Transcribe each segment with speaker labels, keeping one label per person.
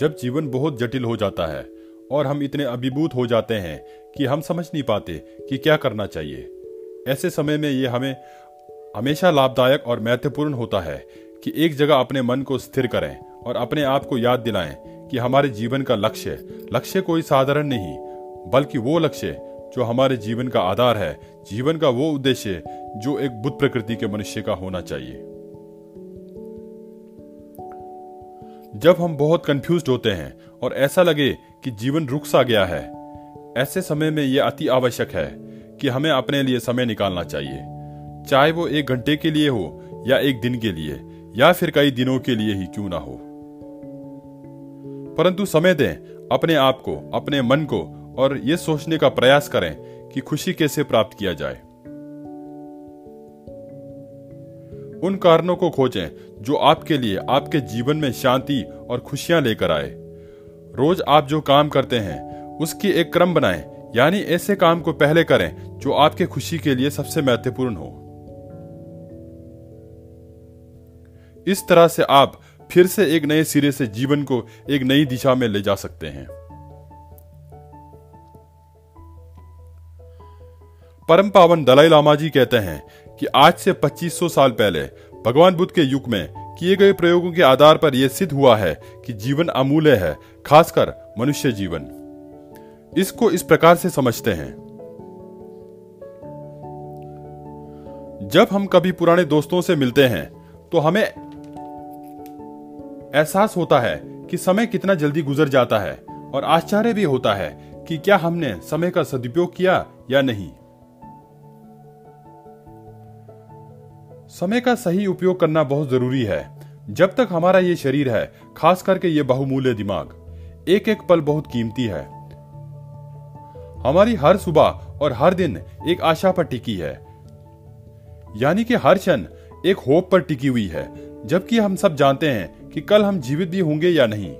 Speaker 1: जब जीवन बहुत जटिल हो जाता है और हम इतने अभिभूत हो जाते हैं कि हम समझ नहीं पाते कि क्या करना चाहिए। ऐसे समय में ये हमें हमेशा लाभदायक और महत्वपूर्ण होता है कि एक जगह अपने मन को स्थिर करें और अपने आप को याद दिलाएँ कि हमारे जीवन का लक्ष्य लक्ष्य कोई साधारण नहीं, बल्कि वो लक्ष्य जो हमारे जीवन का आधार है, जीवन का वो उद्देश्य जो एक बुद्ध प्रकृति के मनुष्य का होना चाहिए। जब हम बहुत कंफ्यूज होते हैं और ऐसा लगे कि जीवन रुक सा गया है, ऐसे समय में यह अति आवश्यक है कि हमें अपने लिए समय निकालना चाहिए। चाहे वो एक घंटे के लिए हो या एक दिन के लिए, या फिर कई दिनों के लिए ही क्यों ना हो। परंतु समय दें, अपने आप को, अपने मन को और ये सोचने का प्रयास करें कि खुशी कैसे प्राप्त किया जाए। उन कारणों को खोजें, जो आपके लिए, आपके जीवन में शांति और खुशियाँ लेकर आए। रोज आप जो काम करते हैं, उसकी एक क्रम बनाएँ, यानी ऐसे काम को पहले करें, जो आपके खुशी के लिए सबसे महत्वपूर्ण हो। इस तरह से आप फिर से एक नए सिरे से जीवन को एक नई दिशा में ले जा सकते हैं। परम पावन दलाई लामा जी कहते हैं कि आज से 2500 साल पहले भगवान बुद्ध के युग में किए गए प्रयोगों के आधार पर यह सिद्ध हुआ है कि जीवन अमूल्य है, खासकर मनुष्य जीवन। इसको इस प्रकार से समझते हैं। जब हम कभी पुराने दोस्तों से मिलते हैं तो हमें एहसास होता है कि समय कितना जल्दी गुजर जाता है और आश्चर्य भी होता है कि क्या हमने समय का सदुपयोग किया या नहीं। समय का सही उपयोग करना बहुत ज़रूरी है। जब तक हमारा ये शरीर है, खास करके ये बहुमूल्य दिमाग एक एक पल बहुत कीमती है। हमारी हर सुबह और हर दिन एक आशा पर टिकी है। यानी कि हर क्षण एक होप पर टिकी हुई है, जबकि हम सब जानते हैं कि कल हम जीवित भी होंगे या नहीं।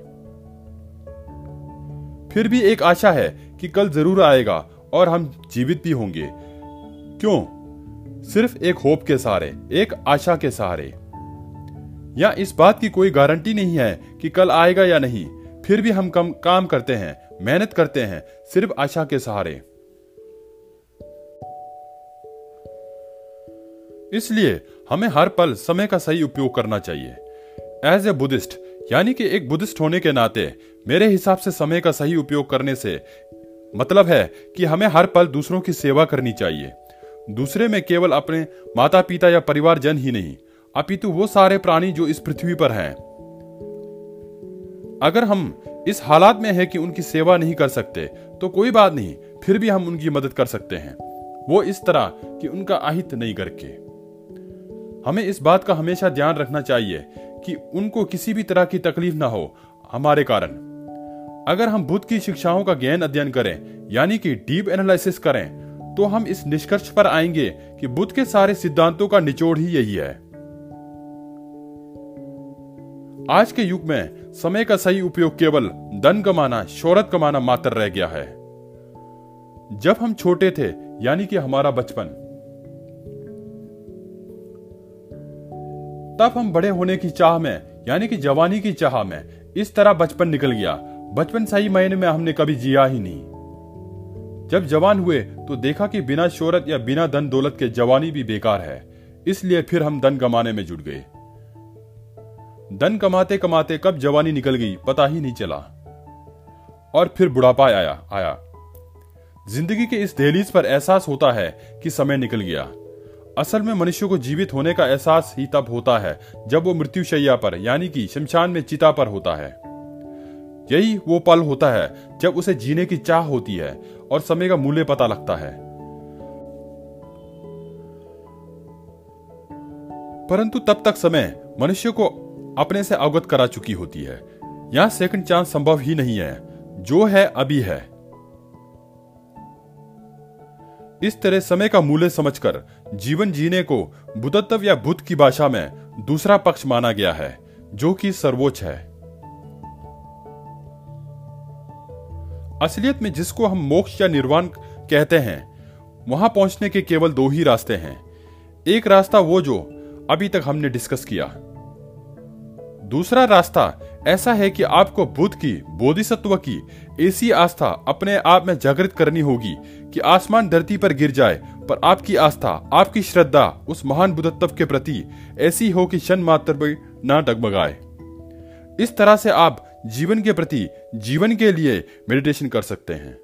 Speaker 1: फिर भी एक आशा है कि कल ज़रूर आएगा और हम जीवित भी होंगे। क्यों? सिर्फ़ एक होप के सहारे, एक आशा के सहारे। या इस बात की कोई गारंटी नहीं है कि कल आएगा या नहीं, फिर भी हम कम, काम करते हैं, मेहनत करते हैं, सिर्फ़ आशा के सहारे। इसलिए हमें हर पल समय का सही उपयोग करना चाहिए। एज ए बुद्धिस्ट यानी कि एक बुद्धिस्ट होने के नाते, मेरे हिसाब से समय का सही उपयोग करने से मतलब है कि हमें हर पल दूसरों की सेवा करनी चाहिए। दूसरे में केवल अपने माता पिता या परिवार जन ही नहीं, अपितु वो सारे प्राणी जो इस पृथ्वी पर हैं। अगर हम इस हालात में है कि उनकी सेवा नहीं कर सकते तो कोई बात नहीं, फिर भी हम उनकी मदद कर सकते हैं। वो इस तरह कि उनका अहित नहीं करके। हमें इस बात का हमेशा ध्यान रखना चाहिए कि उनको किसी भी तरह की तकलीफ़ ना हो, हमारे कारण। अगर हम बुद्ध की शिक्षाओं का ज्ञान अध्ययन करें, यानी कि डीप एनालिसिस करें तो हम इस निष्कर्ष पर आएँगे कि बुद्ध के सारे सिद्धांतों का निचोड़ ही यही है। आज के युग में समय का सही उपयोग केवल धन कमाना, शोहरत कमाना मात्र रह गया है। जब हम छोटे थे, यानी कि हमारा बचपन, तब हम बड़े होने की चाह में, यानी कि जवानी की चाह में, इस तरह बचपन निकल गया। बचपन सही महीने में हमने कभी जिया ही नहीं। जब जवान हुए तो देखा कि बिना शोहरत या बिना धन दौलत के जवानी भी बेकार है। इसलिए फिर हम धन कमाने में जुट गए। धन कमाते कमाते कब जवानी निकल गई, पता ही नहीं चला। और फिर बुढ़ापा आया आया। ज़िंदगी के इस दहलीज पर एहसास होता है कि समय निकल गया। असल में मनुष्य को जीवित होने का एहसास ही तब होता है, जब वो मृत्युशैया पर, यानी कि शमशान में चिता पर होता है। यही वो पल होता है जब उसे जीने की चाह होती है और समय का मूल्य पता लगता है। परंतु तब तक समय मनुष्य को अपने से अवगत करा चुकी होती है। यहाँ सेकंड चांस संभव ही नहीं है। जो है, अभी है। इस तरह समय का मूल्य समझकर जीवन जीने को बुद्धत्व या बुद्ध की भाषा में दूसरा पक्ष माना गया है, जो कि सर्वोच्च है। असलियत में जिसको हम मोक्ष या निर्वाण कहते हैं, वहाँ पहुँचने के केवल दो ही रास्ते हैं। एक रास्ता वो जो अभी तक हमने डिस्कस किया। दूसरा रास्ता ऐसा है कि आपको बुद्ध की, बोधिसत्व की ऐसी आस्था अपने आप में जागृत करनी होगी कि आसमान धरती पर गिर जाए, पर आपकी आस्था, आपकी श्रद्धा उस महान बुद्धत्व के प्रति ऐसी हो कि क्षण मात्र भी ना डगमगाए। इस तरह से आप जीवन के प्रति जीवन के लिए मेडिटेशन कर सकते हैं।